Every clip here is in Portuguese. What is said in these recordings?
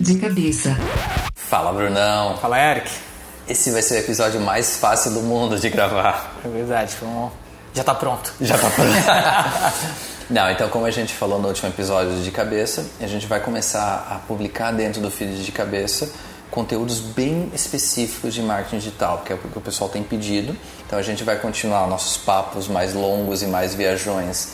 de cabeça. Fala, Brunão. Fala, Eric. Esse vai ser o episódio mais fácil do mundo de gravar. É verdade, vamos... já tá pronto. Já tá pronto. Não, então como a gente falou no último episódio de cabeça, a gente vai começar a publicar dentro do feed de cabeça conteúdos bem específicos de marketing digital, que é o que o pessoal tem pedido. Então a gente vai continuar nossos papos mais longos e mais viajões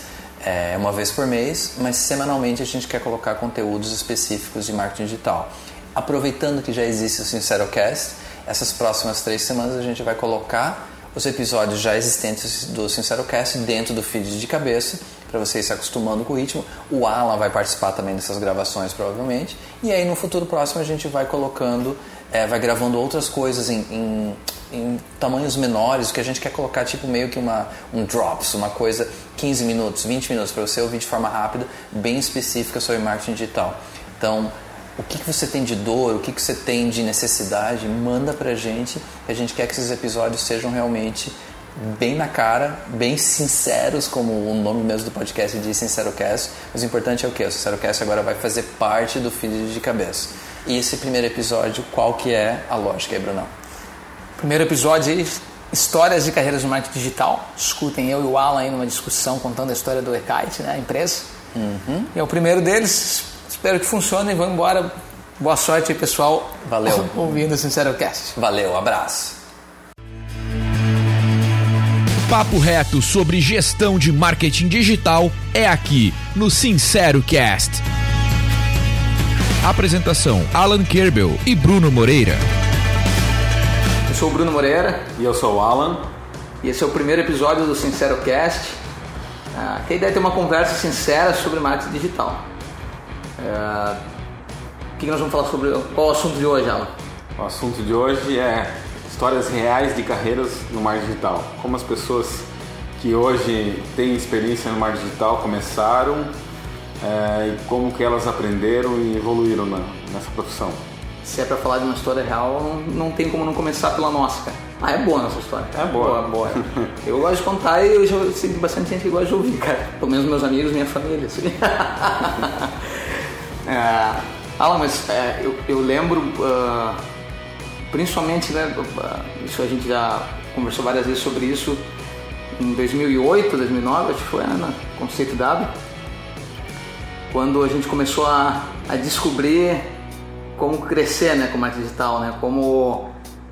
é, uma vez por mês, mas semanalmente a gente quer colocar conteúdos específicos de marketing digital. Aproveitando que já existe o SinceroCast, essas próximas três semanas a gente vai colocar os episódios já existentes do SinceroCast dentro do feed de cabeça para vocês se acostumando com o ritmo. O Alan vai participar também dessas gravações, provavelmente. E aí no futuro próximo a gente vai colocando, é, vai gravando outras coisas em, em, em, tamanhos menores, que a gente quer colocar tipo meio que uma, um drops, uma coisa 15 minutos, 20 minutos, para você ouvir de forma rápida, bem específica sobre marketing digital. Então, o que, que você tem de dor, o que, que você tem de necessidade, manda pra gente. A gente quer que esses episódios sejam realmente bem na cara, bem sinceros, como o nome mesmo do podcast diz, SinceroCast. Mas o importante é o que? O SinceroCast agora vai fazer parte do feed de cabeça. E esse primeiro episódio, qual que é a lógica aí, Brunão? Primeiro episódio aí, histórias de carreiras de marketing digital. Escutem eu e o Alan aí numa discussão contando a história do Ekite, né, a empresa. Uhum. E é o primeiro deles. Espero que funcione e vamos embora. Boa sorte aí, pessoal. Valeu. Ouvindo o SinceroCast. Valeu, abraço. Papo reto sobre gestão de marketing digital é aqui no Sincero Cast. Apresentação: Alan Kerbel e Bruno Moreira. Sou o Bruno Moreira E eu sou o Alan. e esse é o primeiro episódio do SinceroCast. Ah, que a ideia é ter uma conversa sincera sobre marketing digital. É, O que nós vamos falar sobre qual o assunto de hoje, Alan? O assunto de hoje é histórias reais de carreiras no marketing digital. Como as pessoas que hoje têm experiência no marketing digital começaram é, e como que elas aprenderam e evoluíram na- nessa profissão. Se é pra falar de uma história real, não, não tem como não começar pela nossa, cara. Ah, é boa nossa história. É boa. boa. Eu gosto de contar e eu já sei que bastante gente que gosta de ouvir, cara. Pelo menos meus amigos, minha família. Assim. é, Alan, mas é, eu, eu lembro, ah, principalmente, né, isso a gente já conversou várias vezes sobre isso, em 2008, 2009, acho que foi, né, na Conceito W, quando a gente começou a, a descobrir como crescer né, com marketing digital, né? Como,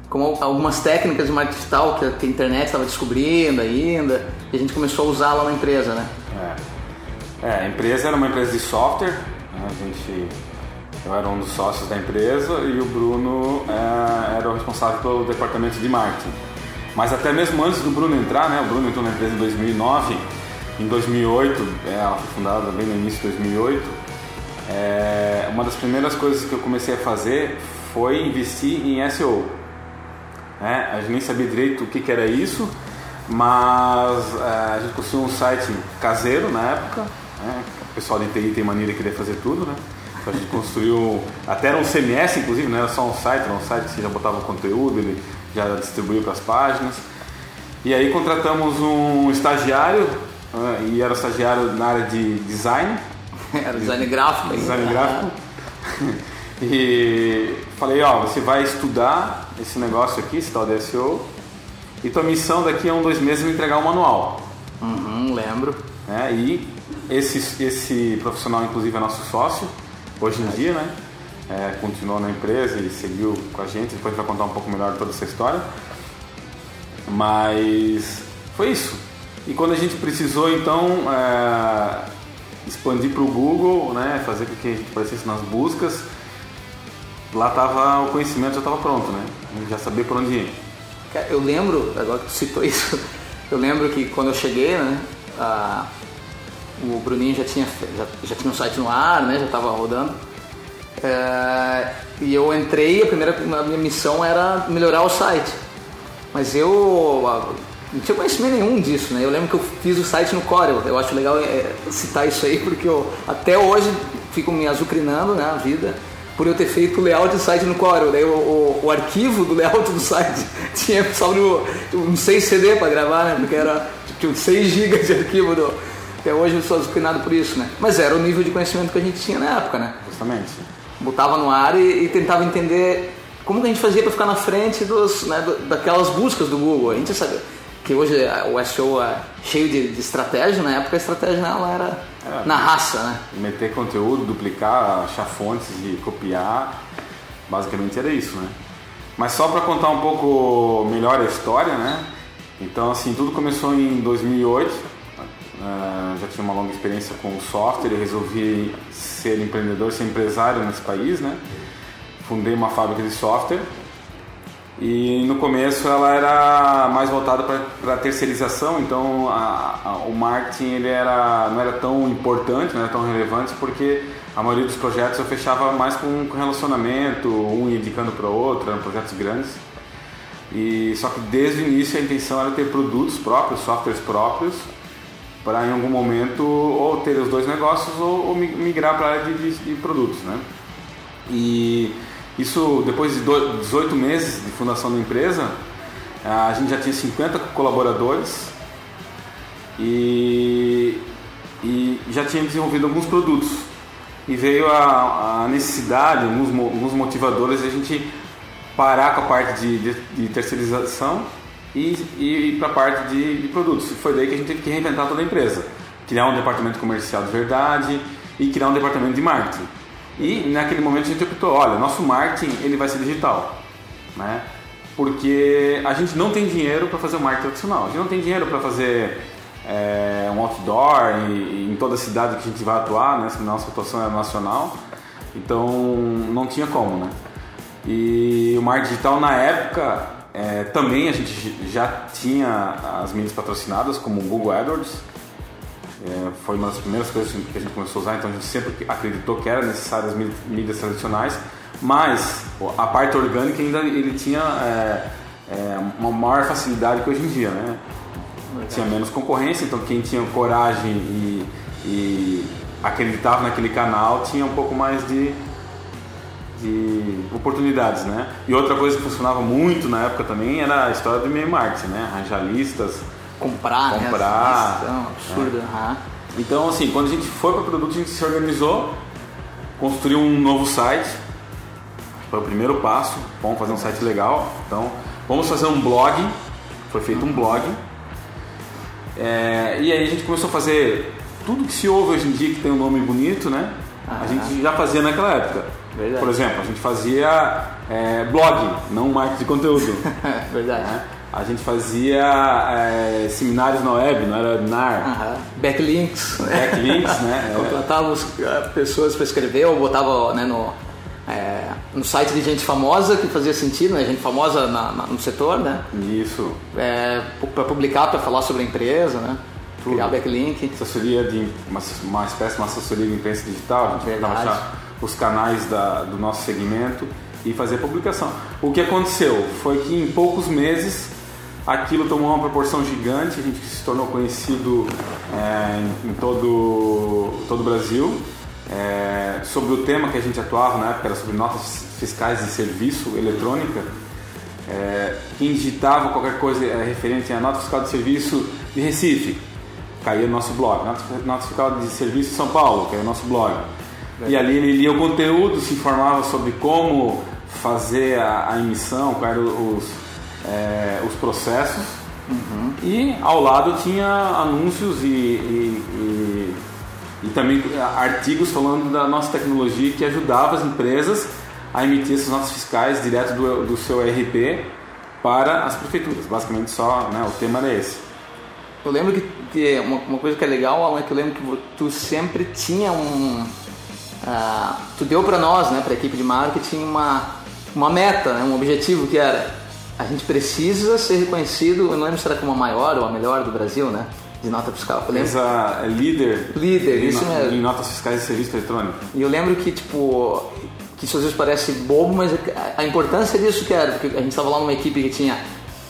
como algumas técnicas de marketing digital que, a- que a internet estava descobrindo ainda, e a gente começou a usá-la na empresa, né? É. É, a empresa era uma empresa de software, né? a gente, eu era um dos sócios da empresa e o Bruno é, era o responsável pelo departamento de marketing. Mas até mesmo antes do Bruno entrar, né? o Bruno entrou na empresa em 2009, em 2008, é, ela foi fundada bem no início de 2008, é, uma das primeiras coisas que eu comecei a fazer foi investir em SEO. né? A gente nem sabia direito o que, que era isso, mas é, a gente construiu um site caseiro na época. Né? O pessoal de TI tem maneira de querer fazer tudo, né? Então a gente construiu, até era um CMS inclusive, não era só um site, era um site que você já botava conteúdo, ele já distribuiu para as páginas. E aí contratamos um estagiário, né? e era estagiário na área de design, Era design gráfico. design gráfico. E falei, ó, você vai estudar esse negócio aqui, esse tal de SEO, e tua missão daqui a um, dois meses é me entregar um manual. Uhum, lembro. Né? E esse, esse profissional, inclusive, é nosso sócio, hoje em dia, né? É, continuou na empresa e seguiu com a gente, depois vai contar um pouco melhor toda essa história. Mas foi isso. E quando a gente precisou, então, é, expandir para o Google, né, fazer com que a gente aparecesse nas buscas, lá tava o conhecimento já estava pronto, né? Já sabia por onde ir. Eu lembro, agora que tu citou isso, eu lembro que quando eu cheguei, né, a- o Bruninho já tinha, já, já tinha um site no ar, né, já estava rodando. É, e eu entrei, a primeira a minha missão era melhorar o site. Mas eu não tinha conhecimento nenhum disso, né? Eu lembro que eu fiz o site no Corel. Eu acho legal é, citar isso aí, porque eu até hoje fico me azucrinando né, a vida por eu ter feito o layout do site no Corel. Daí o, o- o arquivo do layout do site tinha só no, um 6 CD para gravar, né? Porque era tipo 6 GB de arquivo. Do, até hoje eu sou azucrinado por isso, né? Mas era o nível de conhecimento que a gente tinha na época, né? Justamente. botava no ar e, e tentava entender como que a gente fazia para ficar na frente dos, né, daquelas buscas do Google. A gente sabe que hoje o SEO é cheio de, de estratégia, na época a estratégia ela era é, na raça, né? Meter conteúdo, duplicar, achar fontes e copiar, basicamente era isso, né? Mas só para contar um pouco melhor a história, né? Então, assim, tudo começou em 2008. Uh, já tinha uma longa experiência com o software resolvi ser empreendedor, ser empresário nesse país, né? Fundei uma fábrica de software e no começo ela era mais voltada para terceirização, então a, a, o marketing ele era, não era tão importante, não era tão relevante, porque a maioria dos projetos eu fechava mais com, com relacionamento, um indicando para o outro, eram projetos grandes. E, só que desde o início a intenção era ter produtos próprios, softwares próprios, para em algum momento ou ter os dois negócios ou, ou migrar para a área de, de, de produtos. Né? E isso, depois de 18 meses de fundação da empresa, a gente já tinha 50 colaboradores e, e já tinha desenvolvido alguns produtos. E veio a, a necessidade, alguns, alguns motivadores, de a gente parar com a parte de, de, de terceirização e, e para a parte de, de, produtos. Foi daí que a gente teve que reinventar toda a empresa. Criar um departamento comercial de verdade e criar um departamento de marketing. E naquele momento a gente optou, olha, nosso marketing ele vai ser digital, né? Porque a gente não tem dinheiro para fazer o marketing tradicional, a gente não tem dinheiro para fazer é, um outdoor em, toda a cidade que a gente vai atuar, né? Nossa atuação é nacional, então não tinha como, né? E o marketing digital na época é, também a gente já tinha as mídias patrocinadas como o Google AdWords, é, foi uma das primeiras coisas que a gente começou a usar, então a gente sempre acreditou que era necessário as mídias tradicionais, mas a parte orgânica ainda ele tinha é, é, uma maior facilidade que hoje em dia, né? Tinha menos concorrência, então quem tinha coragem e, e acreditava naquele canal tinha um pouco mais de, de oportunidades, né? E outra coisa que funcionava muito na época também era a história do e-mail marketing, né? Arranjar listas, comprar, né? comprar, né? absurdo. Uhum. Então, assim, quando a gente foi para o produto, a gente se organizou, construiu um novo site. Foi o primeiro passo. Vamos fazer um site legal. Então, vamos fazer um blog. Foi feito um blog. É, e aí a gente começou a fazer tudo que se ouve hoje em dia que tem um nome bonito, né? A gente já fazia naquela época. Verdade. Por exemplo, a gente fazia é, blog, não marketing de conteúdo. Verdade. Né? A gente fazia é, seminários na web, não era webinar. Backlinks. Backlinks, né? Contratava é, pessoas para escrever ou botava né, no, é, no site de gente famosa que fazia sentido, né? Gente famosa na, na, no setor, né? Isso. É, para publicar, para falar sobre a empresa, né? Tudo. Criar backlink. Assessoria de uma, uma espécie de uma assessoria de imprensa digital, a gente achar os canais da, do nosso segmento e fazer publicação. O que aconteceu foi que em poucos meses aquilo tomou uma proporção gigante, a gente se tornou conhecido é, em, em, todo, todo o Brasil. É, sobre o tema que a gente atuava na época, era sobre notas fiscais de serviço eletrônica. É, quem digitava qualquer coisa referente à nota fiscal de serviço de Recife, caía no nosso blog. Nota, nota fiscal de serviço de São Paulo, caía no nosso blog. E ali ele lia o conteúdo, se informava sobre como fazer a, a emissão, quais eram os, é, os processos uhum. e ao lado tinha anúncios e, e, e, e, também artigos falando da nossa tecnologia que ajudava as empresas a emitir essas notas fiscais direto do, do seu RP para as prefeituras. Basicamente só né, o tema era esse. Eu lembro que, que uma, uma, coisa que é legal, Alan, é que eu lembro que tu sempre tinha um. Uh, tu deu para nós, né, para a equipe de marketing, uma, uma meta, né, um objetivo que era a gente precisa ser reconhecido, eu não lembro se era como a maior ou a melhor do Brasil, né? De nota fiscal. Eu lembro... é líder. Líder, isso mesmo. Em notas fiscais de serviço eletrônico. E eu lembro que, tipo, que isso às vezes parece bobo, mas a importância disso que era, porque a gente estava lá numa equipe que tinha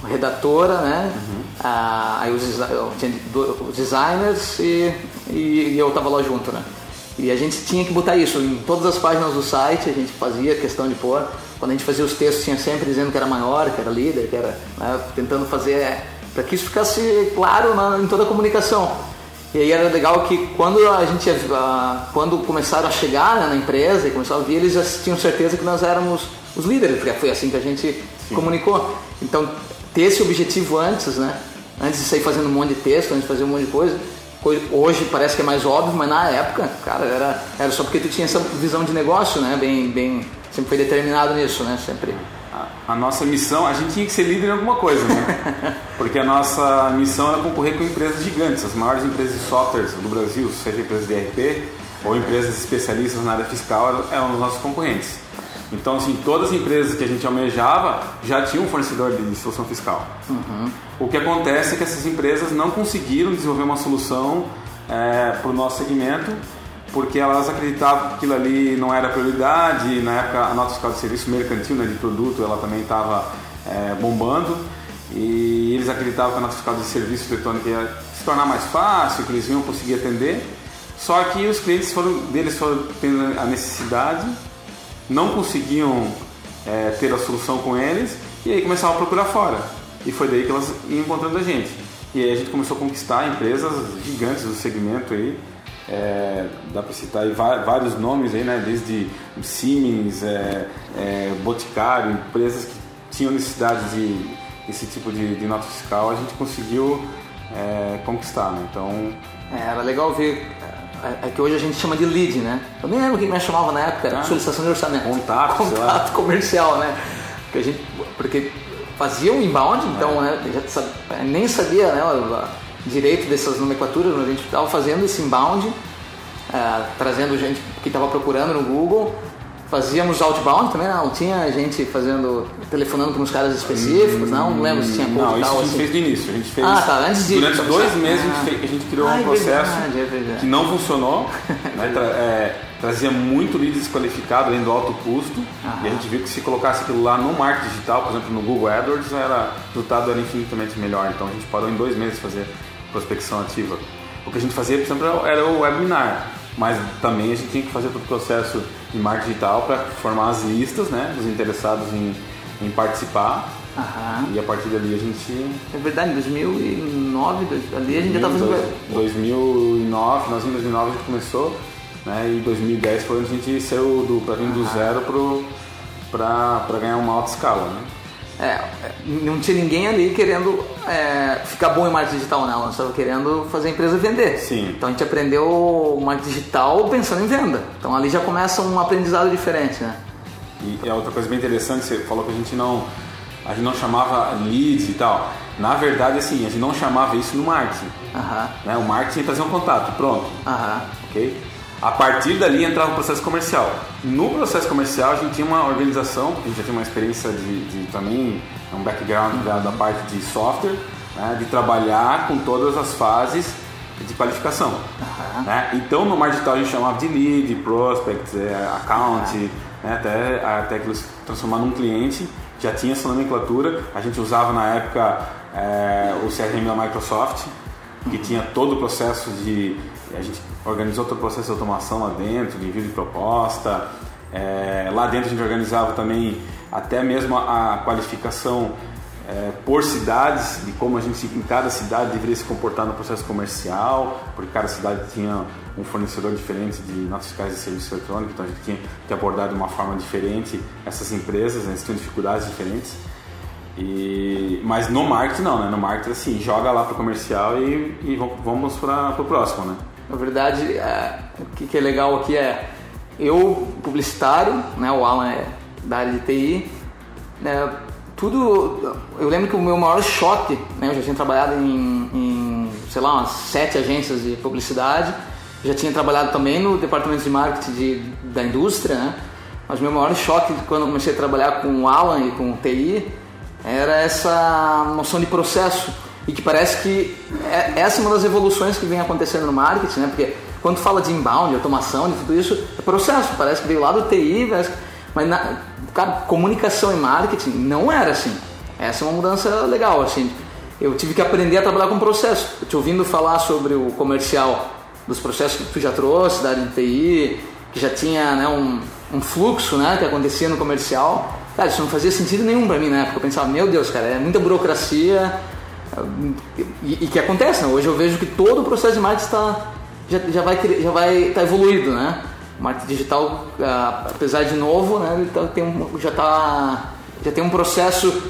redatora, né? Uhum. Ah, aí os, tinha os designers e, e, e eu estava lá junto, né? E a gente tinha que botar isso em todas as páginas do site, a gente fazia questão de pôr. Quando a gente fazia os textos, tinha sempre dizendo que era maior, que era líder, que era né, tentando fazer para que isso ficasse claro na, em toda a comunicação. E aí era legal que quando a gente, ah, quando começaram a chegar né, na empresa e começaram a vir, eles já tinham certeza que nós éramos os líderes, porque foi assim que a gente Sim. comunicou. Então, ter esse objetivo antes, né? Antes de sair fazendo um monte de texto, antes de fazer um monte de coisa, hoje parece que é mais óbvio, mas na época, cara, era, era só porque tu tinha essa visão de negócio, né? Bem, bem, sempre foi determinado nisso, né? Sempre. A, a nossa missão, a gente tinha que ser líder em alguma coisa, né? Porque a nossa missão era concorrer com empresas gigantes, as maiores empresas de softwares do Brasil, seja empresas de RP ou empresas especialistas na área fiscal, eram os nossos concorrentes. Então, assim, todas as empresas que a gente almejava já tinham um fornecedor de solução fiscal. Uhum. O que acontece é que essas empresas não conseguiram desenvolver uma solução é, para o nosso segmento porque elas acreditavam que aquilo ali não era prioridade. Na época, a nota fiscal de serviço mercantil né, de produto ela também estava é, bombando e eles acreditavam que a nota fiscal de serviço eletrônico ia se tornar mais fácil, que eles iam conseguir atender. Só que os clientes foram, deles foram tendo a necessidade não conseguiam é, ter a solução com eles e aí começavam a procurar fora. E foi daí que elas iam encontrando a gente. E aí a gente começou a conquistar empresas gigantes do segmento aí. É, dá para citar aí vários nomes aí, né? Desde Siemens, é, é, Boticário, empresas que tinham necessidade de esse tipo de, de nota fiscal, a gente conseguiu é, conquistar, né? Então é, era legal ver é, é que hoje a gente chama de lead, né? Eu nem lembro o que me chamava na época, era ah, solicitação de orçamento. Contato, Contato comercial, né? Porque, a gente, porque fazia um inbound, então né, sabia, nem sabia né, direito dessas nomenclaturas, a gente estava fazendo esse inbound, é, trazendo gente que estava procurando no Google Fazíamos outbound também, não? Tinha gente fazendo, telefonando para uns caras específicos, não? Não lembro se tinha cold Não, isso a gente assim. fez no início. A gente fez, ah, tá, antes de Durante dois meses ah. a, gente fez, a, gente criou um processo é verdade, é verdade. que não funcionou, né, tra, é, trazia muito lead desqualificado, além do alto custo, e a gente viu que se colocasse aquilo lá no marketing digital, por exemplo, no Google AdWords, era, o resultado era infinitamente melhor. Então a gente parou em dois meses fazer prospecção ativa. O que a gente fazia, por exemplo, era o webinar, mas também a gente tinha que fazer todo o processo de marketing digital para formar as listas né, dos interessados em, em participar. Aham. E a partir dali a gente. É verdade, em 2009, ali a gente já estava fazendo. 2009, nós em 2009 a gente começou, né, e 2010 foi onde a gente saiu do, para vir do zero para ganhar uma alta escala. Né? É, não tinha ninguém ali querendo é, ficar bom em marketing digital, né? Nós estava querendo fazer a empresa vender. Sim. Então a gente aprendeu o marketing digital pensando em venda. Então ali já começa um aprendizado diferente, né? E é outra coisa bem interessante, você falou que a gente não, a gente não chamava leads e tal. Na verdade, assim, a gente não chamava isso no marketing. Uhum. Né? O marketing é trazer um contato, pronto. Uhum. Ok? A partir dali entrava o processo comercial. No processo comercial a gente tinha uma organização, porque a gente já tinha uma experiência de, de também, um background da, da parte de software, né, de trabalhar com todas as fases de qualificação. Uhum. Né? Então no marketing digital a gente chamava de lead, prospect, é, account, uhum. né, até, até que eles transformaram num cliente, já tinha essa nomenclatura. A gente usava na época é, o CRM da Microsoft, que tinha todo o processo de. A gente organizou todo o processo de automação lá dentro, de envio de proposta. É, lá dentro a gente organizava também até mesmo a, qualificação é, por cidades, de como a gente em cada cidade deveria se comportar no processo comercial, porque cada cidade tinha um fornecedor diferente de notas fiscais e serviço eletrônico, então a gente tinha que abordar de uma forma diferente essas empresas, né, eles tinham dificuldades diferentes. E, mas no marketing não, né? No marketing assim, joga lá pro comercial e, e vamos para o próximo, né? Na verdade, é, o que, que é legal aqui é eu publicitário, né? O Alan é da área de TI, né? Tudo, eu lembro que o meu maior choque, né? Eu já tinha trabalhado em, em sei lá, umas sete agências de publicidade, já tinha trabalhado também no departamento de marketing de, da indústria, né? Mas meu maior choque quando eu comecei a trabalhar com o Alan e com o TI era essa noção de processo e que parece que é, essa é uma das evoluções que vem acontecendo no marketing, né? Porque quando fala de inbound, automação, de tudo isso, é processo, parece que veio lá do TI, mas na, cara, comunicação e marketing não era assim. Essa é uma mudança legal, assim. Eu tive que aprender a trabalhar com processo. Eu te ouvindo falar sobre o comercial, dos processos que tu já trouxe, da área de TI, que já tinha né, um, um fluxo né, que acontecia no comercial. Cara, isso não fazia sentido nenhum para mim na época. Eu pensava, meu Deus, cara, é muita burocracia, E, e que acontece, né? Hoje eu vejo que todo o processo de marketing está já, já vai já vai tá evoluído, né? Marketing digital, ah, apesar de novo, né, ele tá, tem um, já tá já tem um processo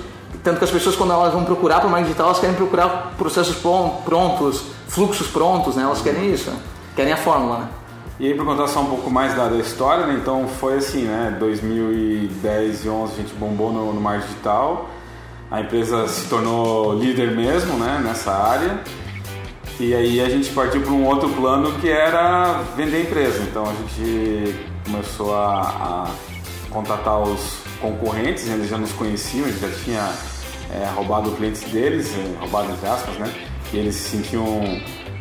tanto que as pessoas quando elas vão procurar para o marketing digital, elas querem procurar processos prontos, fluxos prontos, né? Elas querem isso, né? querem a fórmula, né? E aí para contar só um pouco mais da, da história, né? então foi assim, né? 2010 e 11 a gente bombou no, no marketing digital, a empresa se tornou líder mesmo, né? Nessa área. E aí a gente partiu para um outro plano que era vender a empresa. Então a gente começou a, a contatar os concorrentes, eles já nos conheciam, eles já tinha é, roubado clientes deles, é, roubado entre aspas, né? E eles se sentiam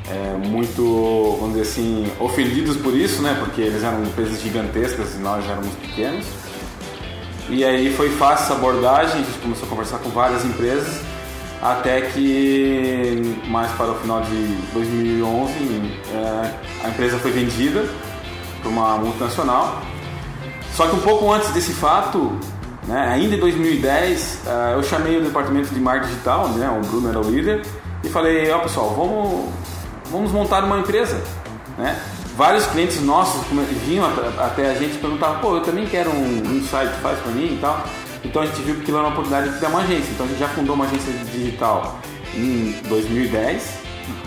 é, muito, vamos dizer assim, ofendidos por isso, né? Porque eles eram empresas gigantescas e nós éramos pequenos. E aí foi fácil essa abordagem, a gente começou a conversar com várias empresas até que mais para o final de 2011 é, a empresa foi vendida para uma multinacional. Só que um pouco antes desse fato, né, ainda em 2010, é, eu chamei o departamento de marketing digital, né, o Bruno era o líder, e falei, ó oh, pessoal, vamos, vamos montar uma empresa. Né? Vários clientes nossos vinham até a gente e perguntavam, pô, eu também quero um, um site, faz para mim e tal. Então a gente viu que aquilo era uma oportunidade de ter uma agência. Então a gente já fundou uma agência digital em 2010.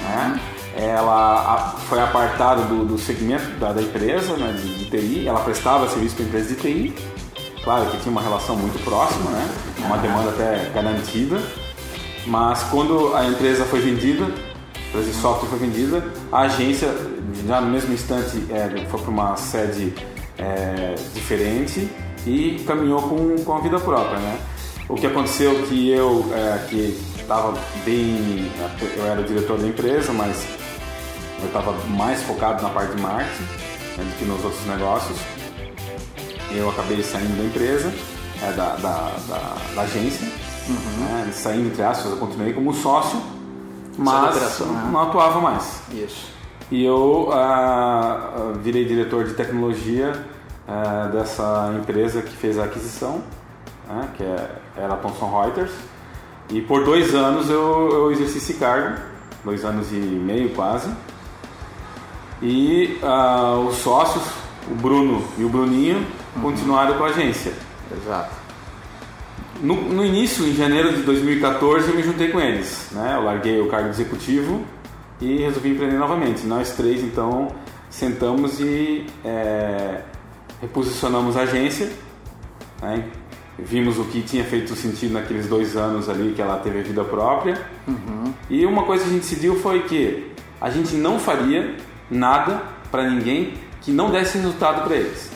Né? Ela foi apartada do, do segmento da, da empresa né, de, de, TI. Ela prestava serviço para empresa de TI. Claro que tinha uma relação muito próxima, né? uma demanda até garantida. Mas quando a empresa foi vendida, a empresa de software foi vendida, a agência, já no mesmo instante, é, foi para uma sede é, diferente e caminhou com, com a vida própria, né? O que aconteceu que eu, é, que estava bem, eu era o diretor da empresa, mas eu estava mais focado na parte de marketing né, do que nos outros negócios. Eu acabei saindo da empresa, é, da, da, da, da agência, uhum. né, saindo entre aspas, eu continuei como sócio, mas né? não atuava mais. Isso. E eu uh, virei diretor de tecnologia é, dessa empresa que fez a aquisição, né, que é, era a Thomson Reuters. E por dois anos eu, eu exerci esse cargo, dois anos e meio quase. E uh, os sócios, o Bruno e o Bruninho, uhum. continuaram com a agência. Exato. No, no, início, em janeiro de 2014, eu me juntei com eles. Né? Eu larguei o cargo executivo e resolvi empreender novamente. Nós três, então, sentamos e é, reposicionamos a agência, né? vimos o que tinha feito sentido naqueles dois anos ali que ela teve a vida própria. Uhum. E uma coisa que a gente decidiu foi que a gente não faria nada para ninguém que não desse resultado para eles.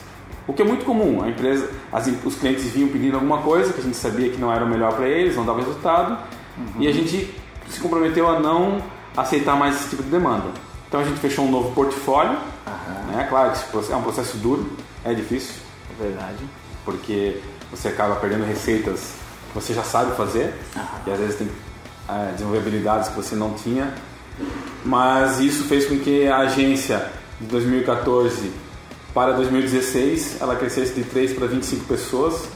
O que é muito comum, a empresa, as, os clientes vinham pedindo alguma coisa que a gente sabia que não era o melhor para eles, não dava resultado, uhum. e a gente se comprometeu a não aceitar mais esse tipo de demanda. Então a gente fechou um novo portfólio, uhum. né? claro que é um processo duro, é difícil. É verdade. Porque você acaba perdendo receitas que você já sabe fazer, e às vezes tem é, desenvolver habilidades que você não tinha. Mas isso fez com que a agência de 2014 para 2016 ela crescesse de 3 para 25 pessoas,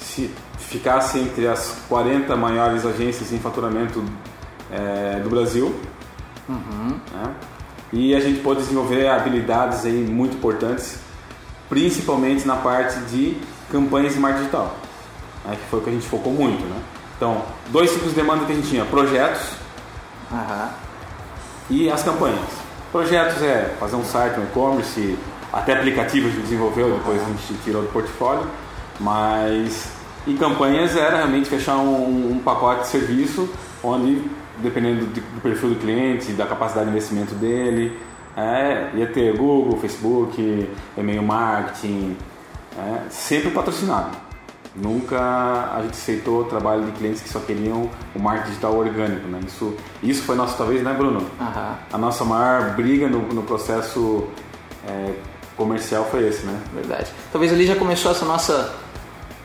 se ficasse entre as 40 maiores agências em faturamento é, do Brasil. Uhum. Né? E a gente pode desenvolver habilidades aí muito importantes principalmente na parte de campanhas de marketing digital, né, que foi o que a gente focou muito. Né? Então, dois tipos de demanda que a gente tinha: projetos uhum. e as campanhas. Projetos é fazer um site, um e-commerce, até aplicativos a gente desenvolveu, depois a gente tirou do portfólio, mas e campanhas era realmente fechar um, um pacote de serviço onde, dependendo do, do perfil do cliente, da capacidade de investimento dele, é, ia ter Google, Facebook, e-mail marketing, é, sempre patrocinado. Nunca a gente aceitou o trabalho de clientes que só queriam o marketing digital orgânico. Né? Isso, isso foi nosso, talvez, né, Bruno? Uhum. A nossa maior briga no, no processo é, comercial foi esse, né? Verdade. Talvez ali já começou essa nossa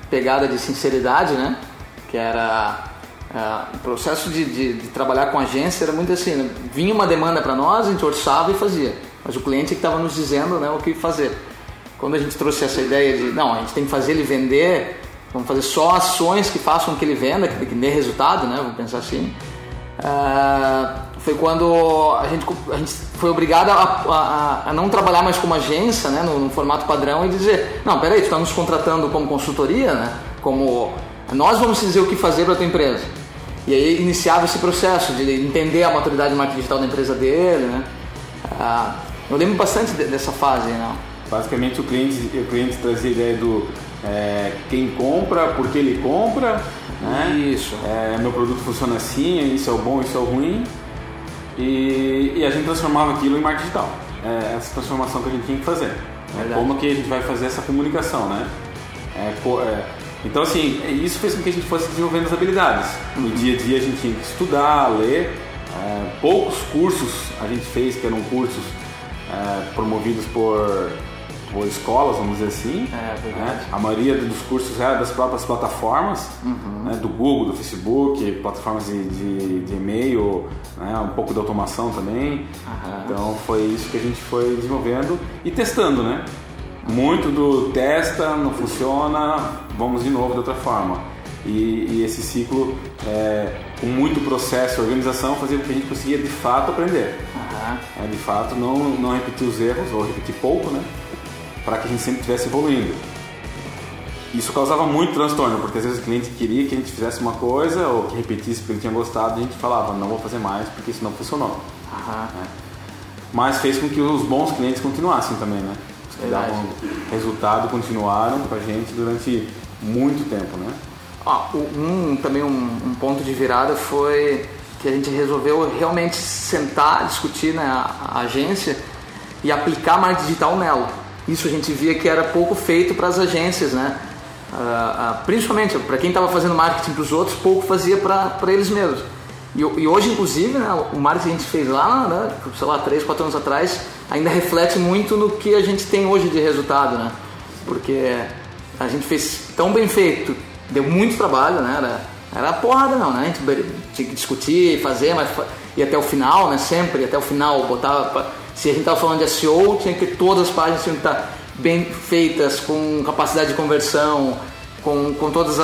pegada de sinceridade, né? Que era é, o processo de, de, de, trabalhar com agência era muito assim, né? vinha uma demanda para nós, a gente orçava e fazia, mas o cliente que estava nos dizendo né, o que fazer. Quando a gente trouxe essa ideia de, não, a gente tem que fazer ele vender, vamos fazer só ações que façam que ele venda, que, que dê resultado, né, vamos pensar assim, uh, foi quando a gente, a gente foi obrigado a, a, a, não trabalhar mais como agência, né, no, no, formato padrão e dizer, não, peraí, tu está nos contratando como consultoria, né, como nós vamos dizer o que fazer para a tua empresa. E aí iniciava esse processo de entender a maturidade de marketing digital da empresa dele, né. Uh, eu lembro bastante de, dessa fase, né. Basicamente o cliente, o cliente trazia a ideia do é, quem compra, por que ele compra, né? Isso. É, meu produto funciona assim, isso é o bom, isso é o ruim. E, e a gente transformava aquilo em marketing digital. É essa transformação que a gente tinha que fazer. É, como que a gente vai fazer essa comunicação, né? É, é, então, assim, isso fez com que a gente fosse desenvolvendo as habilidades. No dia a dia a gente tinha que estudar, ler. É, poucos cursos a gente fez que eram cursos é, promovidos por ou escolas, vamos dizer assim. É, verdade. Né? A maioria dos cursos era das próprias plataformas, uhum. né? do Google, do Facebook, plataformas de, de, de e-mail, né? um pouco de automação também. Uhum. Então foi isso que a gente foi desenvolvendo e testando, né? Muito do testa, não funciona, vamos de novo de outra forma. E, e esse ciclo, é, com muito processo e organização, fazia com que a gente conseguia de fato aprender. Uhum. É, de fato, não, não repetir os erros, ou repetir pouco, né? Para que a gente sempre estivesse evoluindo. Isso causava muito transtorno, porque às vezes o cliente queria que a gente fizesse uma coisa ou que repetisse porque ele tinha gostado e a gente falava, não vou fazer mais porque isso não funcionou. Uhum. Mas fez com que os bons clientes continuassem também, né? Os que Verdade. davam resultado continuaram com a gente durante muito tempo, né? Ah, um, também um, um, ponto de virada foi que a gente resolveu realmente sentar, discutir né, a, a agência e aplicar marketing digital nela. Isso a gente via que era pouco feito para as agências, né? Uh, uh, principalmente para quem estava fazendo marketing para os outros, pouco fazia para eles mesmos. E, e, hoje, inclusive, né, o marketing que a gente fez lá, né, sei lá, 3, 4 anos atrás, ainda reflete muito no que a gente tem hoje de resultado, né? Porque a gente fez tão bem feito, deu muito trabalho, né? Era, era porrada não, né? A gente tinha que discutir, fazer, mas ir até o final, né? Sempre até o final, botar se a gente estava falando de SEO, tinha que todas as páginas tinham que estar bem feitas, com capacidade de conversão, com, com todos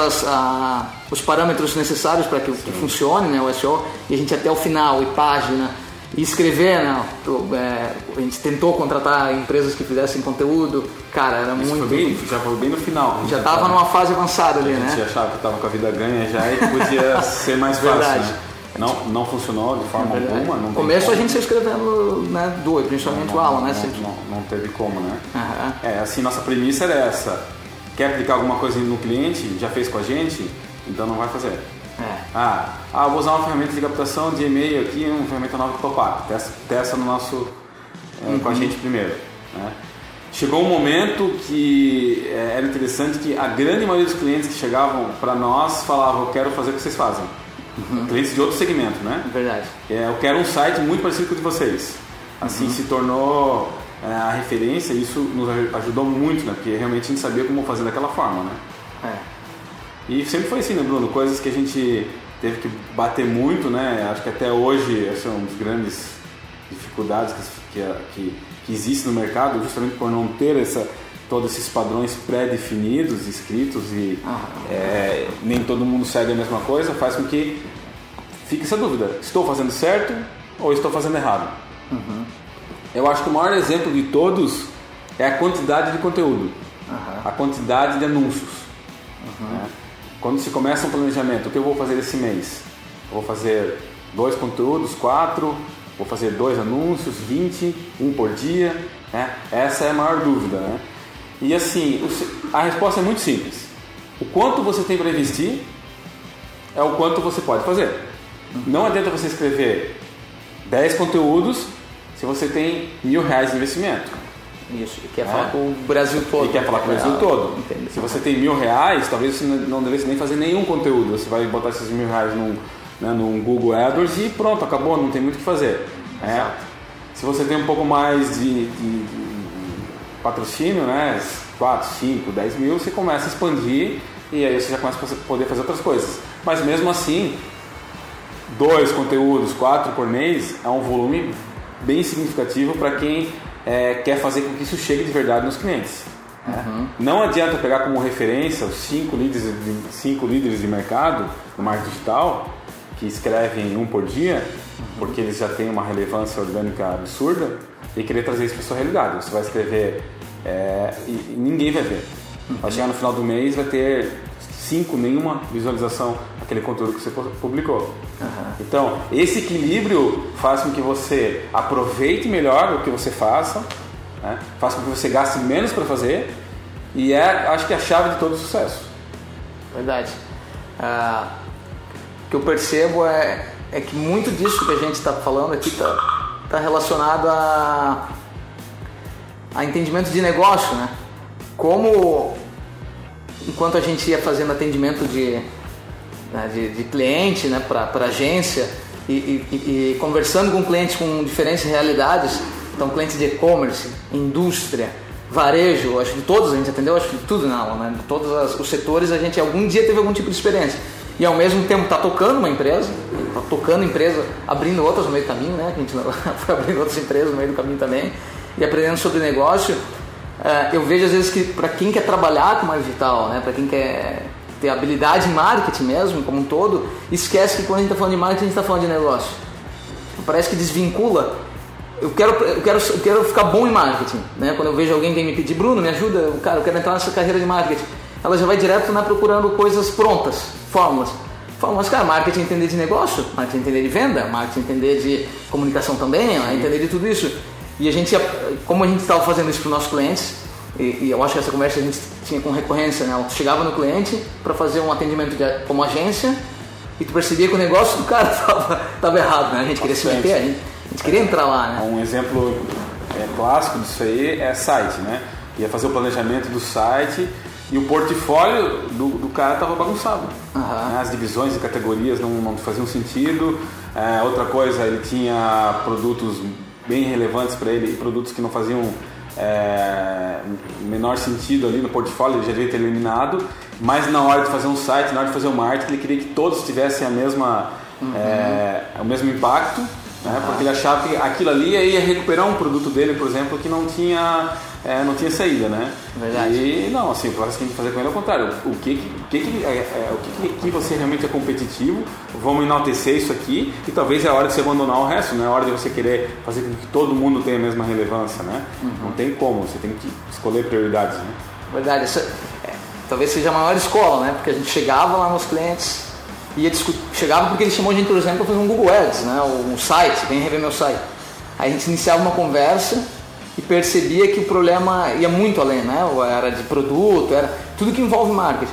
os parâmetros necessários para que, que, funcione né, o SEO, e a gente até o final, e página, e escrever, né, é, a gente tentou contratar empresas que fizessem conteúdo, cara, era Isso muito... Foi bem, já foi bem no final. Já estava numa fase avançada ali, né? A gente achava que estava com a vida ganha já e podia ser mais fácil, Verdade. Né? Não, não funcionou de forma é alguma. No começo a gente se escrevendo né, dois, principalmente não, o Alan, né? Não, não, não, teve como, né? Uhum. É, assim, nossa premissa era essa. Quer aplicar alguma coisa no cliente, já fez com a gente, então não vai fazer. É. Ah, ah, vou usar uma ferramenta de captação de e-mail aqui, uma ferramenta nova de pop-up. Testa, testa no nosso, uhum. com a gente primeiro. Né? Chegou um momento que é, era interessante que a grande maioria dos clientes que chegavam para nós falavam, eu quero fazer o que vocês fazem. Uhum. Clientes de outro segmento, né? Verdade. É, eu quero um site muito parecido com o de vocês. Assim uhum. se tornou é, a referência e isso nos ajudou muito, né? Porque realmente a gente sabia como fazer daquela forma, né? É. E sempre foi assim, né, Bruno? Coisas que a gente teve que bater muito, né? Acho que até hoje essa é uma das grandes dificuldades que, que, que existe no mercado, justamente por não ter essa todos esses padrões pré-definidos, escritos e é, nem todo mundo segue a mesma coisa, faz com que fique essa dúvida: estou fazendo certo ou estou fazendo errado? Uhum. Eu acho que o maior exemplo de todos é a quantidade de conteúdo, uhum. a quantidade de anúncios. Uhum. Né? Quando se começa um planejamento, o que eu vou fazer esse mês? Eu vou fazer dois conteúdos, quatro, vou fazer dois anúncios, 20, um por dia. Né? Essa é a maior dúvida. Né? E assim, a resposta é muito simples. O quanto você tem para investir é o quanto você pode fazer. Não adianta você escrever 10 conteúdos se você tem mil reais de investimento. Isso, e quer é. falar com o Brasil todo. E quer falar com o Brasil todo. Entendi. Se você tem mil reais, talvez você não devesse nem fazer nenhum conteúdo. Você vai botar esses mil reais num, né, num Google AdWords e pronto, acabou, não tem muito o que fazer. É. Se você tem um pouco mais de, de, de patrocínio, né? 4, 5, 10 mil, você começa a expandir e aí você já começa a poder fazer outras coisas. Mas mesmo assim, dois conteúdos, quatro por mês é um volume bem significativo para quem é, quer fazer com que isso chegue de verdade nos clientes. Uhum. Não adianta pegar como referência os cinco líderes de, cinco líderes de mercado no marketing digital que escrevem um por dia, porque eles já têm uma relevância orgânica absurda, e querer trazer isso para sua realidade. Você vai escrever é, e, e ninguém vai ver. Vai chegar no final do mês vai ter cinco, nenhuma visualização aquele conteúdo que você publicou. Uhum. Então, esse equilíbrio faz com que você aproveite melhor o que você faça, né? faz com que você gaste menos para fazer, e é, acho que é a chave de todo o sucesso. Verdade. Ah, o que eu percebo é, é que muito disso que a gente está falando aqui está tá relacionado a, a entendimento de negócio, né? Como enquanto a gente ia fazendo atendimento de, né, de, de, cliente né, para agência e, e, e, conversando com clientes com diferentes realidades, então clientes de e-commerce, indústria, varejo, acho que todos a gente atendeu, acho que tudo na né? Todos os setores a gente algum dia teve algum tipo de experiência. E ao mesmo tempo está tocando uma empresa, está tocando empresa, abrindo outras no meio do caminho, né? A gente foi abrindo outras empresas no meio do caminho também e aprendendo sobre negócio. Uh, eu vejo às vezes que para quem quer trabalhar com marketing digital, né? Para quem quer ter habilidade em marketing mesmo, como um todo, esquece que quando a gente está falando de marketing, a gente está falando de negócio. Parece que desvincula eu quero, eu quero, eu quero ficar bom em marketing. Né? Quando eu vejo alguém que me pedir, Bruno, me ajuda, cara, eu quero entrar nessa carreira de marketing. Ela já vai direto né, procurando coisas prontas, fórmulas. Fórmulas, cara, marketing entender de negócio, marketing entender de venda, marketing entender de comunicação também, entender de tudo isso. E a gente, como a gente estava fazendo isso para os nossos clientes, e, e, eu acho que essa conversa a gente tinha com recorrência, né? Tu chegava no cliente para fazer um atendimento de, como agência e tu percebia que o negócio do cara estava errado, né? A gente queria se meter, a gente, a gente queria entrar lá, né? Um exemplo é, clássico disso aí é site, né? Ia fazer o planejamento do site e o portfólio do, do cara estava bagunçado. Uhum. Né? As divisões e categorias não, não faziam sentido. É, outra coisa, ele tinha produtos bem relevantes para ele e produtos que não faziam é, menor sentido ali no portfólio, ele já devia ter eliminado. Mas na hora de fazer um site, na hora de fazer um marketing, ele queria que todos tivessem a mesma, uhum. é, o mesmo impacto né? Porque ele achava que aquilo ali ia recuperar um produto dele, por exemplo, que não tinha, é, não tinha saída, né? Verdade. E não, assim, o processo que a gente fazer com ele é o contrário. O que o que, que, é, é, o que, que você realmente é competitivo, vamos enaltecer isso aqui e talvez é a hora de você abandonar o resto, não é a hora de você querer fazer com que todo mundo tenha a mesma relevância, né? Uhum. Não tem como, você tem que escolher prioridades, né? Verdade, essa, é, talvez seja a maior escola, né? Porque a gente chegava lá nos clientes ia chegava porque ele chamou a gente, por exemplo, para fazer um Google Ads, né? um site, vem rever meu site. Aí a gente iniciava uma conversa e percebia que o problema ia muito além, né? Era de produto, era tudo que envolve marketing.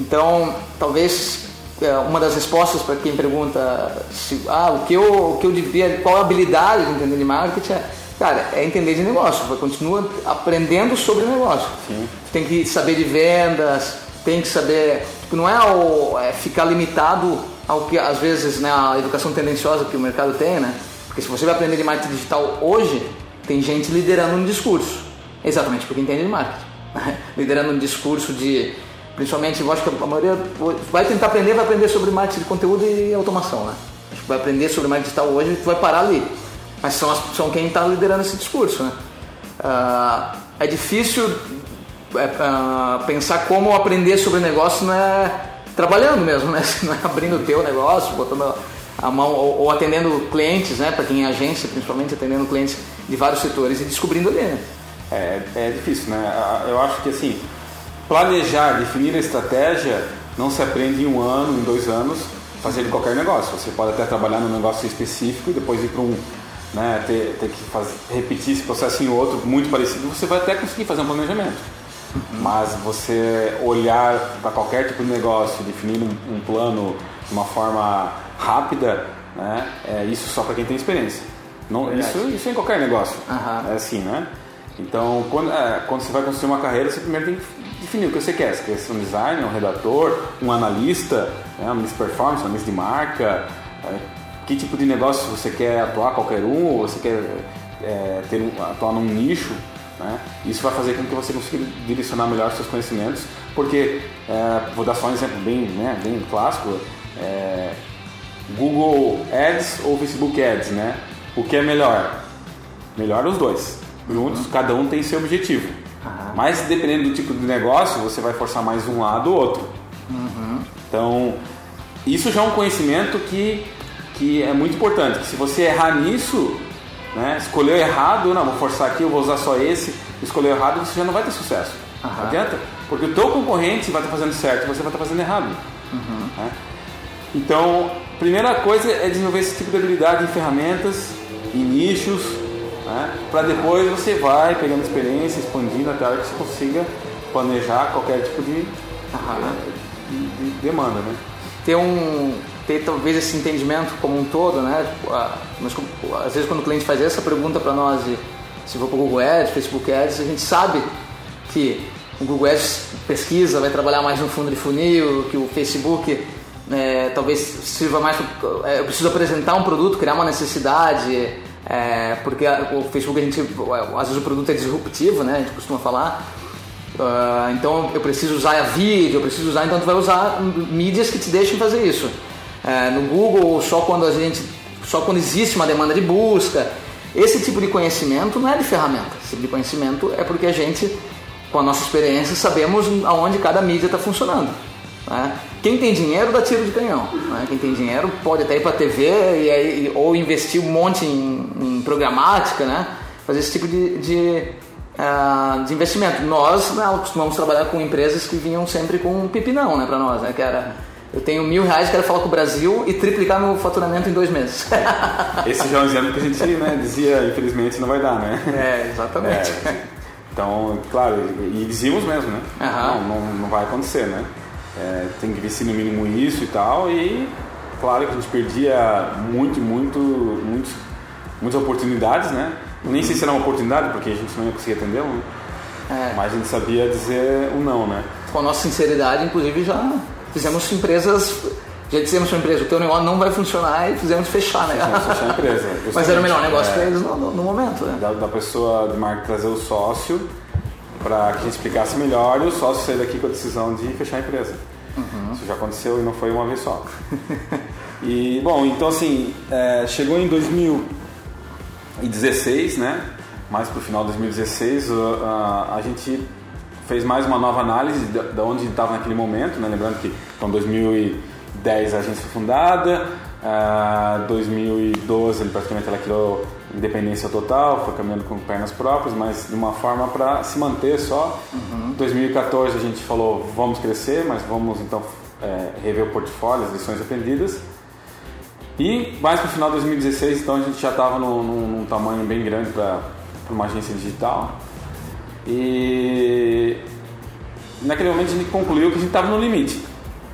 Então, talvez é, uma das respostas para quem pergunta se, ah, o que eu, o que eu devia, qual a habilidade de entender de marketing é, cara, é entender de negócio. Continua aprendendo sobre negócio. Sim. Tem que saber de vendas, tem que saber não é, o, é ficar limitado ao que às vezes né, a educação tendenciosa que o mercado tem, né? Porque se você vai aprender de marketing digital hoje, tem gente liderando um discurso, exatamente porque entende de marketing, liderando um discurso de, principalmente, eu acho que a maioria vai tentar aprender, vai aprender sobre marketing de conteúdo e automação, né? Acho que vai aprender sobre marketing digital hoje, vai parar ali, mas são, as, são quem está liderando esse discurso, né? Uh, é difícil uh, pensar como aprender sobre negócio não é trabalhando mesmo, né? Não é abrindo o teu negócio, botando a mão ou, ou atendendo clientes, né? Para quem é agência, principalmente atendendo clientes de vários setores e descobrindo ali, né? É, é difícil, né? Eu acho que assim, planejar, definir a estratégia não se aprende em um ano, em dois anos, fazer de qualquer negócio. Você pode até trabalhar num negócio específico e depois ir para um, né, ter, ter que fazer, repetir esse processo em outro muito parecido, você vai até conseguir fazer um planejamento. Mas você olhar para qualquer tipo de negócio, definir um, um, plano de uma forma rápida, né? É isso só para quem tem experiência. Não, isso, isso é em qualquer negócio. Uhum. É assim, né? Então, quando, é, quando você vai construir uma carreira, você primeiro tem que definir o que você quer. Você quer ser um designer, um redator, um analista, né? um de performance, um analista de marca. É, que tipo de negócio você quer atuar, qualquer um, ou você quer é, ter um, atuar num nicho. Né? Isso vai fazer com que você consiga direcionar melhor os seus conhecimentos, porque, é, vou dar só um exemplo bem, né, bem clássico, é, Google Ads ou Facebook Ads, né? O que é melhor? Melhor os dois. Juntos, uhum. cada um tem seu objetivo. Uhum. Mas dependendo do tipo de negócio, você vai forçar mais um lado ou outro. Uhum. Então, isso já é um conhecimento que, que é muito importante. Que se você errar nisso, né, escolheu errado, não, vou forçar aqui, eu vou usar só esse, escolheu errado, você já não vai ter sucesso. Aham. Não adianta? Porque o teu concorrente vai estar fazendo certo e você vai estar fazendo errado. né? Então, primeira coisa é desenvolver esse tipo de habilidade em ferramentas, em nichos, né? para depois você vai pegando experiência, expandindo até a hora que você consiga planejar qualquer tipo de, Aham. de- de demanda. Né? ter um ter talvez esse entendimento como um todo, né? Tipo, ah, mas às vezes quando o cliente faz essa pergunta para nós de se for para o Google Ads, Facebook Ads, a gente sabe que o Google Ads pesquisa, vai trabalhar mais no fundo de funil, que o Facebook é, talvez sirva mais é, eu preciso apresentar um produto, criar uma necessidade, é, porque o Facebook a gente às vezes o produto é disruptivo, né? A gente costuma falar. Ah, então eu preciso usar a vídeo, eu preciso usar, então tu vai usar mídias que te deixem fazer isso. É, no Google, só quando a gente, só quando existe uma demanda de busca. Esse tipo de conhecimento não é de ferramenta. Esse tipo de conhecimento é porque a gente, com a nossa experiência, sabemos aonde cada mídia está funcionando. Né? Quem tem dinheiro dá tiro de canhão. né? Quem tem dinheiro pode até ir para a TV e aí, ou investir um monte em, em programática, né? fazer esse tipo de, de, ah, de investimento. Nós né, costumamos trabalhar com empresas que vinham sempre com um pipinão né, para nós, né? que era eu tenho mil reais, quero falar com o Brasil e triplicar meu faturamento em dois meses. Esse já é um exemplo que a gente né, dizia, infelizmente não vai dar, né? é, exatamente. É, então, claro, e dizíamos mesmo, né? Aham. Não, não, não vai acontecer, né? É, tem que investir no mínimo isso e tal, e claro que a gente perdia muito, muito, muitos, muitas oportunidades, né? Nem sei se era uma oportunidade, porque a gente não ia conseguir atendê-lo, né? É. mas a gente sabia dizer o não, né? Com a nossa sinceridade, inclusive, já fizemos empresas. Já dissemos para a empresa, o teu negócio não vai funcionar e fizemos fechar, né? Fizemos fechar a empresa, Mas era o melhor negócio é. para eles no, no- no momento, né? Da, da pessoa de marketing trazer o sócio para que a gente explicasse melhor e o sócio sair daqui com a decisão de fechar a empresa. Isso já aconteceu e não foi uma vez só. e, bom, então assim, é, chegou em 2016, né? Mais pro final de 2016, o- a, a gente fez mais uma nova análise de, de onde estava naquele momento, né? Lembrando que então 2010 a agência foi fundada, ah, 2012 ele praticamente ela criou independência total, foi caminhando com pernas próprias, mas de uma forma para se manter só. Em 2014 a gente falou vamos crescer, mas vamos então é, rever o portfólio, as lições aprendidas. E mais para o final de 2016, então a gente já estava num, num- num tamanho bem grande para uma agência digital. E naquele momento a gente concluiu que a gente estava no limite.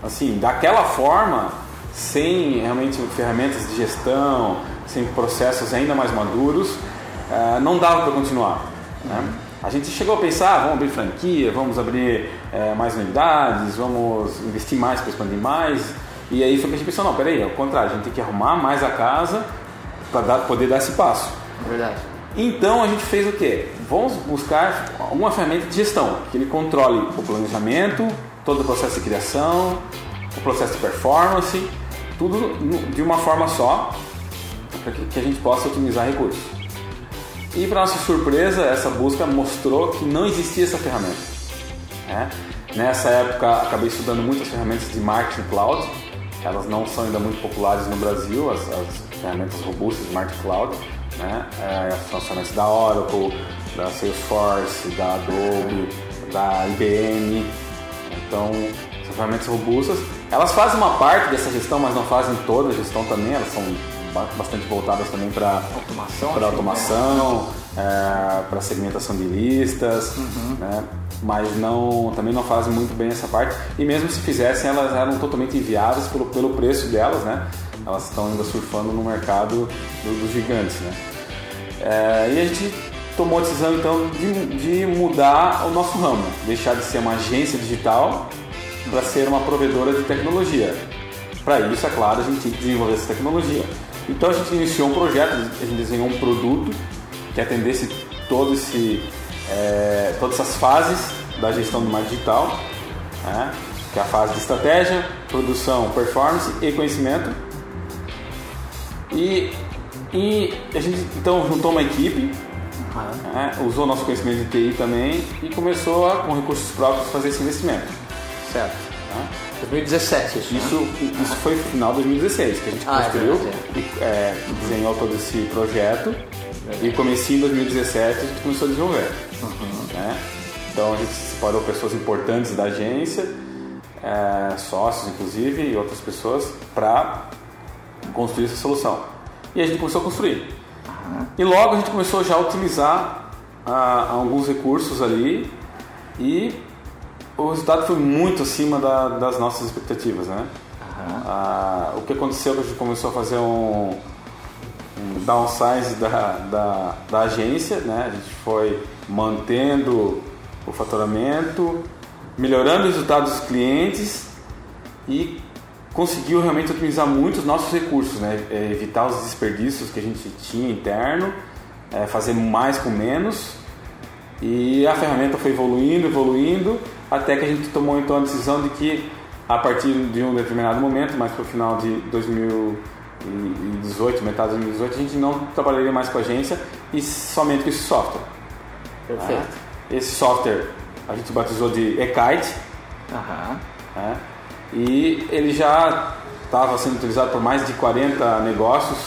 Assim, daquela forma, sem realmente ferramentas de gestão, sem processos ainda mais maduros, eh, não dava para continuar. né? A gente chegou a pensar, ah, vamos abrir franquia, vamos abrir eh, mais unidades, vamos investir mais para expandir mais. E aí foi que a gente pensou, não, peraí, ao contrário, a gente tem que arrumar mais a casa para poder dar esse passo. É verdade. Então a gente fez o quê? Vamos buscar alguma ferramenta de gestão que ele controle o planejamento, todo o processo de criação, o processo de performance, tudo de uma forma só, para que, a gente possa otimizar recursos. E para nossa surpresa, essa busca mostrou que não existia essa ferramenta. né? Nessa época, acabei estudando muitas ferramentas de marketing cloud. Elas não são ainda muito populares no Brasil, as, as ferramentas robustas de marketing cloud. Né? É, as ferramentas da Oracle, da Salesforce, da Adobe, da IBM. Então, são ferramentas robustas. Elas fazem uma parte dessa gestão, mas não fazem toda a gestão também. Elas são bastante voltadas também para Automação, para acho que automação, para segmentação de listas, né? mas não, também não fazem muito bem essa parte. E mesmo se fizessem, elas eram totalmente inviáveis pelo, pelo preço delas, né? Elas estão ainda surfando no mercado do- dos gigantes, né? É, e a gente tomou a decisão então de, de mudar o nosso ramo, deixar de ser uma agência digital para ser uma provedora de tecnologia. Para isso, é claro, a gente tinha que desenvolver essa tecnologia. Então a gente iniciou um projeto, a gente desenhou um produto que atendesse todo esse, é, todas essas fases da gestão do marketing digital, né? que é a fase de estratégia, produção, performance e conhecimento. E, e a gente então juntou uma equipe, né? usou nosso conhecimento de TI também e começou a, com recursos próprios fazer esse investimento. Certo. Tá? 2017 isso. Isso, isso foi no final de 2016 que a gente Ah, é construiu, verdade, e, é, desenhou todo esse projeto e comecei em 2017 a gente começou a desenvolver. né? Então a gente separou pessoas importantes da agência, é, sócios inclusive e outras pessoas para construir essa solução. E a gente começou a construir. E logo a gente começou já a utilizar ah, alguns recursos ali e o resultado foi muito acima da- das nossas expectativas, né? Ah, o que aconteceu que a gente começou a fazer um, um downsize da, da, da agência, né? A gente foi mantendo o faturamento, melhorando os resultados dos clientes e conseguiu realmente otimizar muito os nossos recursos, né? É, evitar os desperdícios que a gente tinha interno, é, fazer mais com menos e a ferramenta foi evoluindo, evoluindo, até que a gente tomou então a decisão de que a partir de um determinado momento, mais para o final de 2018, metade de 2018, a gente não trabalharia mais com a agência e somente com esse software. Perfeito. né? Esse software a gente batizou de eKite, Aham. né? E ele já estava sendo utilizado por mais de 40 negócios,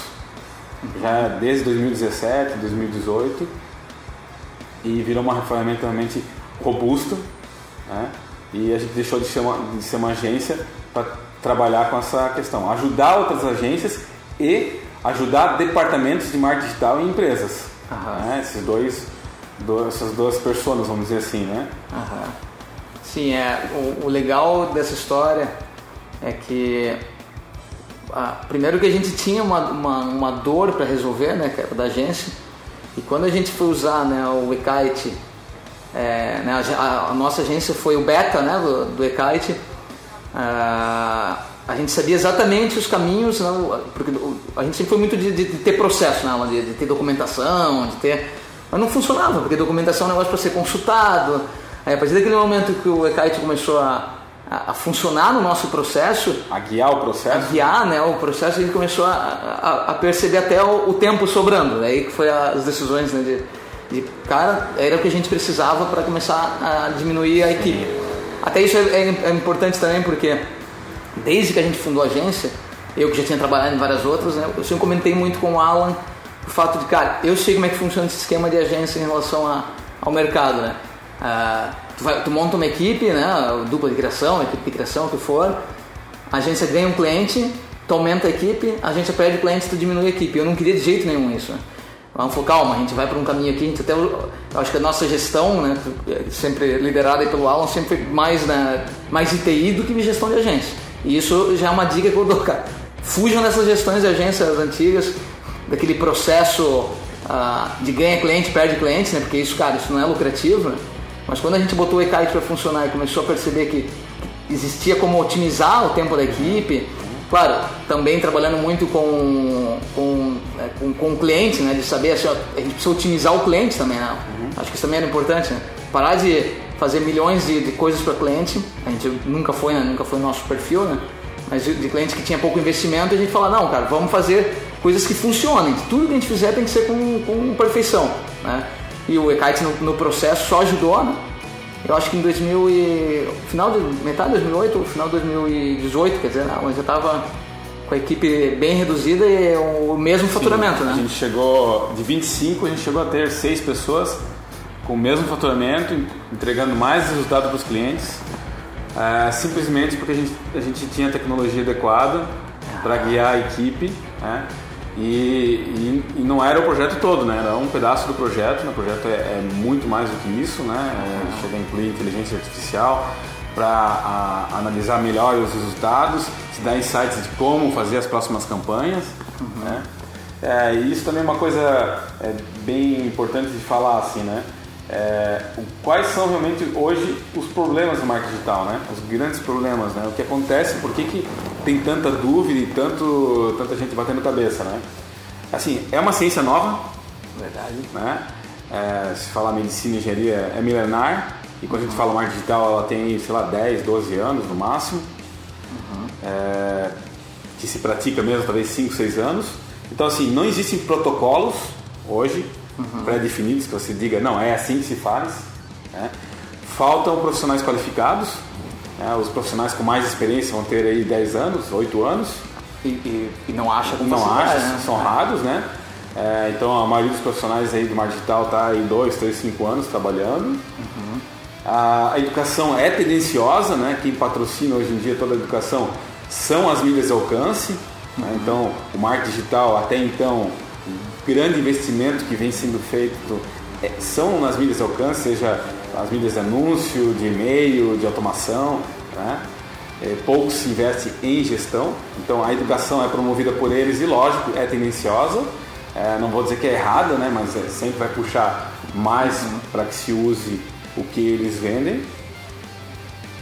já desde 2017, 2018, e virou uma ferramenta realmente robusta, né? E a gente deixou de ser uma, de ser uma agência para trabalhar com essa questão, ajudar outras agências e ajudar departamentos de marketing digital e empresas. Né? Esses dois, do- essas duas pessoas, vamos dizer assim, né? Aham. Sim, é, o, o legal dessa história é que ah, primeiro que a gente tinha uma, uma, uma dor para resolver, né, que era da agência, e quando a gente foi usar né, o eKite, é, né, a, a- nossa agência foi o beta né, do, do eKite, ah, a gente sabia exatamente os caminhos, né, porque a gente sempre foi muito de, de- de ter processo, né, de, de ter documentação, de ter. Mas não funcionava, porque documentação é um negócio para ser consultado. Aí, a partir daquele momento que o eKite começou a, a, a funcionar no nosso processo, A guiar o processo. guiar né, o processo, a gente começou a, a, a perceber até o, o tempo sobrando. Aí que foi as decisões né, de, de, cara, era o que a gente precisava para começar a diminuir a equipe. Até isso é, é- é importante também porque desde que a gente fundou a agência, eu que já tinha trabalhado em várias outras, né, eu sempre comentei muito com o Alan o fato de, cara, eu sei como é que funciona esse esquema de agência em relação a, ao mercado, né? Ah, tu, vai- tu monta uma equipe, né, dupla de criação, equipe de criação, o que for, a agência ganha um cliente, tu aumenta a equipe, a agência perde clientes, tu diminui a equipe. Eu não queria de jeito nenhum isso. Vamos focar, calma, a gente vai para um caminho aqui, a gente até, acho que a nossa gestão, né, sempre liderada pelo Alan, sempre foi mais, né, mais de TI do que gestão de agência. E isso já é uma dica que eu dou, cara. Fujam dessas gestões de agências antigas, daquele processo ah, de ganha cliente, perde cliente, né, porque isso, cara, isso não é lucrativo, né? Mas quando a gente botou o eKite para funcionar e começou a perceber que existia como otimizar o tempo da equipe, claro, também trabalhando muito com, com, né, com, com o cliente, né, de saber assim, ó, a gente precisa otimizar o cliente também, né? Acho que isso também era importante, né? Parar de fazer milhões de, de coisas para cliente, a gente nunca foi, né, nunca foi nosso perfil, né? Mas de, de cliente que tinha pouco investimento, a gente fala, não, cara, vamos fazer coisas que funcionem. Tudo que a gente fizer tem que ser com, com perfeição, né? E o eKite no, no processo só ajudou, né? Eu acho que em 2000 e... final de metade de 2008, final de 2018, quer dizer, né, onde já estava com a equipe bem reduzida e o mesmo faturamento, A né? gente chegou, de 25, a gente chegou a ter seis pessoas com o mesmo faturamento, entregando mais resultado para os clientes, é, simplesmente porque a gente, a gente tinha a tecnologia adequada para guiar a equipe, né? E, e, e não era o projeto todo, né? Era um pedaço do projeto, né? o projeto é, é muito mais do que isso, né? É, chega a incluir inteligência artificial para analisar melhor os resultados, te dar insights de como fazer as próximas campanhas, né? É, e isso também é uma coisa é, bem importante de falar assim, né? É, quais são realmente hoje os problemas do marketing digital, né? Os grandes problemas, né? O que acontece, por que, que tem tanta dúvida e tanto, tanta gente batendo cabeça, né? Assim, é uma ciência nova, Verdade. né? É, se falar medicina e engenharia é milenar e quando a gente fala marketing digital ela tem, sei lá, 10, 12 anos no máximo. É, que se pratica mesmo, talvez 5, 6 anos. Então, assim, não existem protocolos hoje pré-definidos que você diga, não, é assim que se faz. né? Faltam profissionais qualificados Né? Os profissionais com mais experiência vão ter aí 10 anos, 8 anos. E, e, e não acha com Não acha, né? são raros, né? É, então a maioria dos profissionais aí do mar digital está aí 2, 3, 5 anos trabalhando. A, a educação é tendenciosa, né? Quem patrocina hoje em dia toda a educação são as mídias de alcance. né? Então o marketing digital até então, grande investimento que vem sendo feito é, são nas mídias de alcance, seja as mídias de anúncio, de e-mail, de automação. Né? É, pouco se investe em gestão, então a educação é promovida por eles e, lógico, é tendenciosa. É, não vou dizer que é errada, né, mas é, sempre vai puxar mais para que se use o que eles vendem.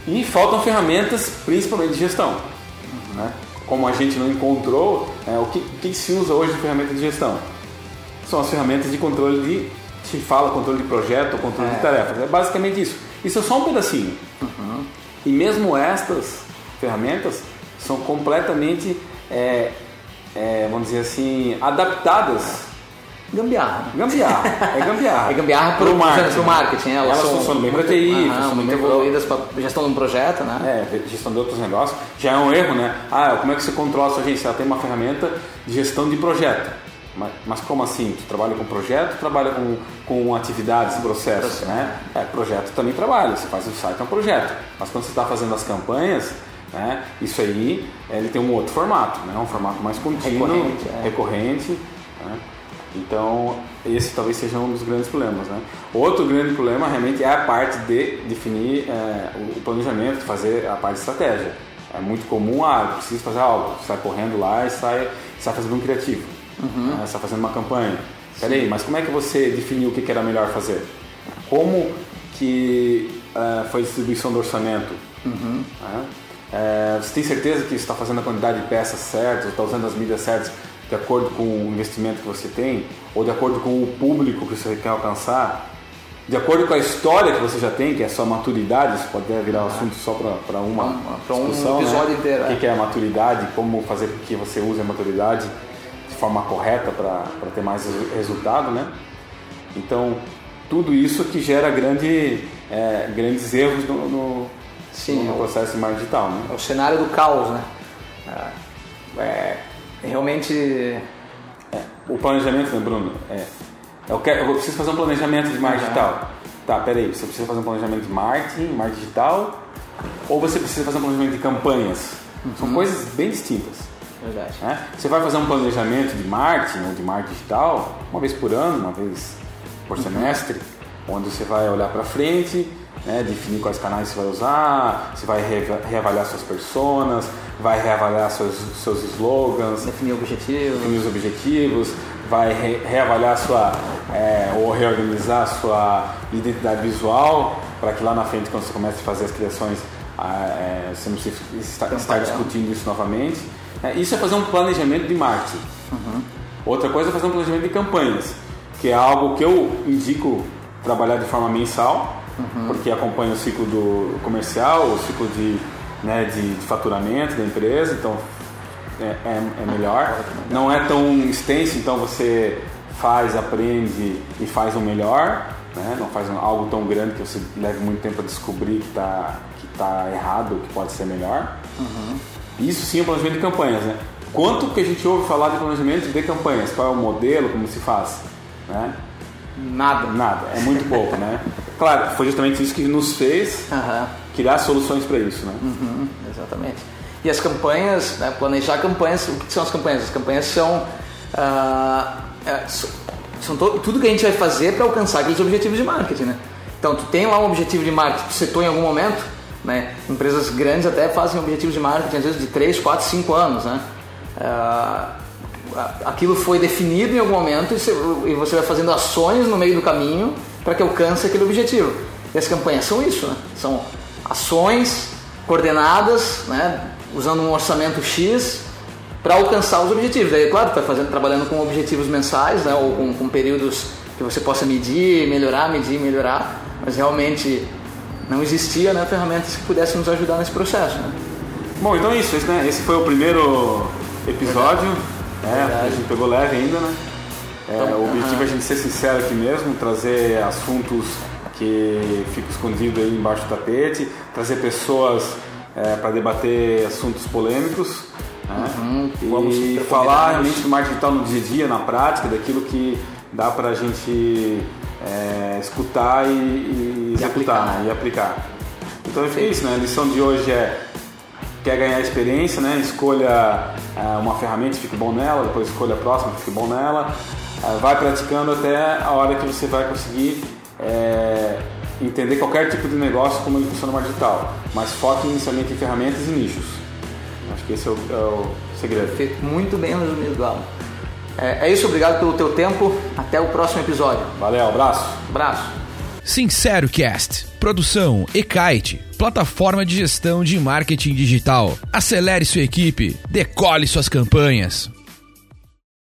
E faltam ferramentas, principalmente de gestão. né? Como a gente não encontrou, é, o que, que se usa hoje de ferramenta de gestão? São as ferramentas de controle de, se fala controle de projeto controle de tarefas. É basicamente isso. Isso é só um pedacinho. E mesmo estas ferramentas são completamente, é, é, vamos dizer assim, adaptadas. Gambiarra. Gambiarra. É gambiarra. É gambiarra Pro pro marketing. Marketing. Elas, Elas são funcionam bem muito- TI, funcionam muito bem evoluídas para gestão de um projeto, né? É, gestão de outros negócios. Já é um erro, né? Ah, como é que você controla a sua agência? Ela tem uma ferramenta de gestão de projeto. Mas, mas como assim? Tu trabalha com projeto, trabalha com, com atividades, processos, né? É, projeto também trabalha. Você faz o site, é um projeto. Mas quando você está fazendo as campanhas, né? Isso aí, ele tem um outro formato, né? Um formato mais contínuo, Recorrente, é. recorrente, né? Então, esse talvez seja um dos grandes problemas. Né? Outro grande problema realmente é a parte de definir é, o- planejamento, fazer a parte de estratégia. É muito comum, ah, preciso fazer algo, sai correndo lá e sai, sai fazendo um criativo, né? sai fazendo uma campanha. Peraí, mas como é que você definiu o que era melhor fazer? Como que é, foi a distribuição do orçamento? Né? É, você tem certeza que você está fazendo a quantidade de peças certas, está usando as mídias certas de acordo com o investimento que você tem, ou de acordo com o público que você quer alcançar, de acordo com a história que você já tem, que é a sua maturidade, isso pode virar assunto só para uma Pra um discussão, episódio né? inteiro, O é. que que é a maturidade, como fazer com que você use a maturidade de forma correta para ter mais resu- resultado, né? Então, tudo isso que gera grande, é, grandes erros no, no, Sim, no é o- processo de marketing digital, né? É o cenário do caos, né? É, é, realmente O planejamento, né, Bruno? É, eu, quero, eu preciso fazer um planejamento de marketing digital. Tá, peraí, você precisa fazer um planejamento de marketing, marketing digital, ou você precisa fazer um planejamento de campanhas? São coisas bem distintas. Verdade. né? Você vai fazer um planejamento de marketing ou de marketing digital uma vez por ano, uma vez por semestre, onde você vai olhar para frente, né, definir quais canais você vai usar, você vai reava- reavaliar suas personas, vai reavaliar seus, seus slogans, Definir objetivos. definir os objetivos, vai re- reavaliar sua é, ou reorganizar sua identidade visual para que lá na frente quando você comece a fazer as criações ah, é, você não precisa estar, Tem um estar discutindo isso novamente. É, isso é fazer um planejamento de marketing. Outra coisa é fazer um planejamento de campanhas, que é algo que eu indico trabalhar de forma mensal, porque acompanha o ciclo do comercial, o ciclo de, né, de, de faturamento da empresa, então é, é- é melhor. Não é tão extenso, então você faz, aprende e faz o melhor. Né? Não faz algo tão grande que você leve muito tempo a descobrir que está que tá errado, que pode ser melhor. Isso sim é planejamento de campanhas. Né? Quanto que a gente ouve falar de planejamento de campanhas? Qual é o modelo, como se faz? Né? Nada. Nada, é muito pouco. né? Claro, foi justamente isso que nos fez Aham. criar soluções para isso. Né? Uhum, exatamente. E as campanhas, né, planejar campanhas, o que são as campanhas? As campanhas são, so- são to- tudo que a gente vai fazer para alcançar aqueles objetivos de marketing, né? Então, tu tem lá um objetivo de marketing que tu setou em algum momento, né? Empresas grandes até fazem objetivos de marketing, às vezes de 3, 4, 5 anos, né? Ah, aquilo foi definido em algum momento e você, vai fazendo ações no meio do caminho para que alcance aquele objetivo. E as campanhas são isso, né? São ações coordenadas, né? usando um orçamento X para alcançar os objetivos. Aí, claro, está fazendo, trabalhando com objetivos mensais, né? ou com, com períodos que você possa medir, melhorar, medir, melhorar, mas realmente não existia né, ferramentas que pudessem nos ajudar nesse processo. Né? Bom, então é isso. Esse, né? esse foi o primeiro episódio. É, a gente pegou leve ainda, né? É, Então, o objetivo é a gente ser sincero aqui mesmo, trazer assuntos que ficam escondidos aí embaixo do tapete, trazer pessoas é, para debater assuntos polêmicos. Né? Vamos e falar realmente do marketing digital no dia a dia, na prática, daquilo que dá para a gente é, escutar e, e executar aplicar. né? e aplicar. Então é isso, né? A lição de hoje é quer ganhar experiência, né? Escolha é, uma ferramenta, fique bom nela, depois escolha a próxima, fique bom nela. É, vai praticando até a hora que você vai conseguir é, entender qualquer tipo de negócio como ele funciona no digital. Mas foque inicialmente em ferramentas e nichos. Acho que esse é o, é o segredo. Muito bem resumido, Galo. É, é isso, obrigado pelo teu tempo. Até o próximo episódio. Valeu, abraço! Abraço. Sincero Cast. Produção Ekite, plataforma de gestão de marketing digital. Acelere sua equipe, decole suas campanhas.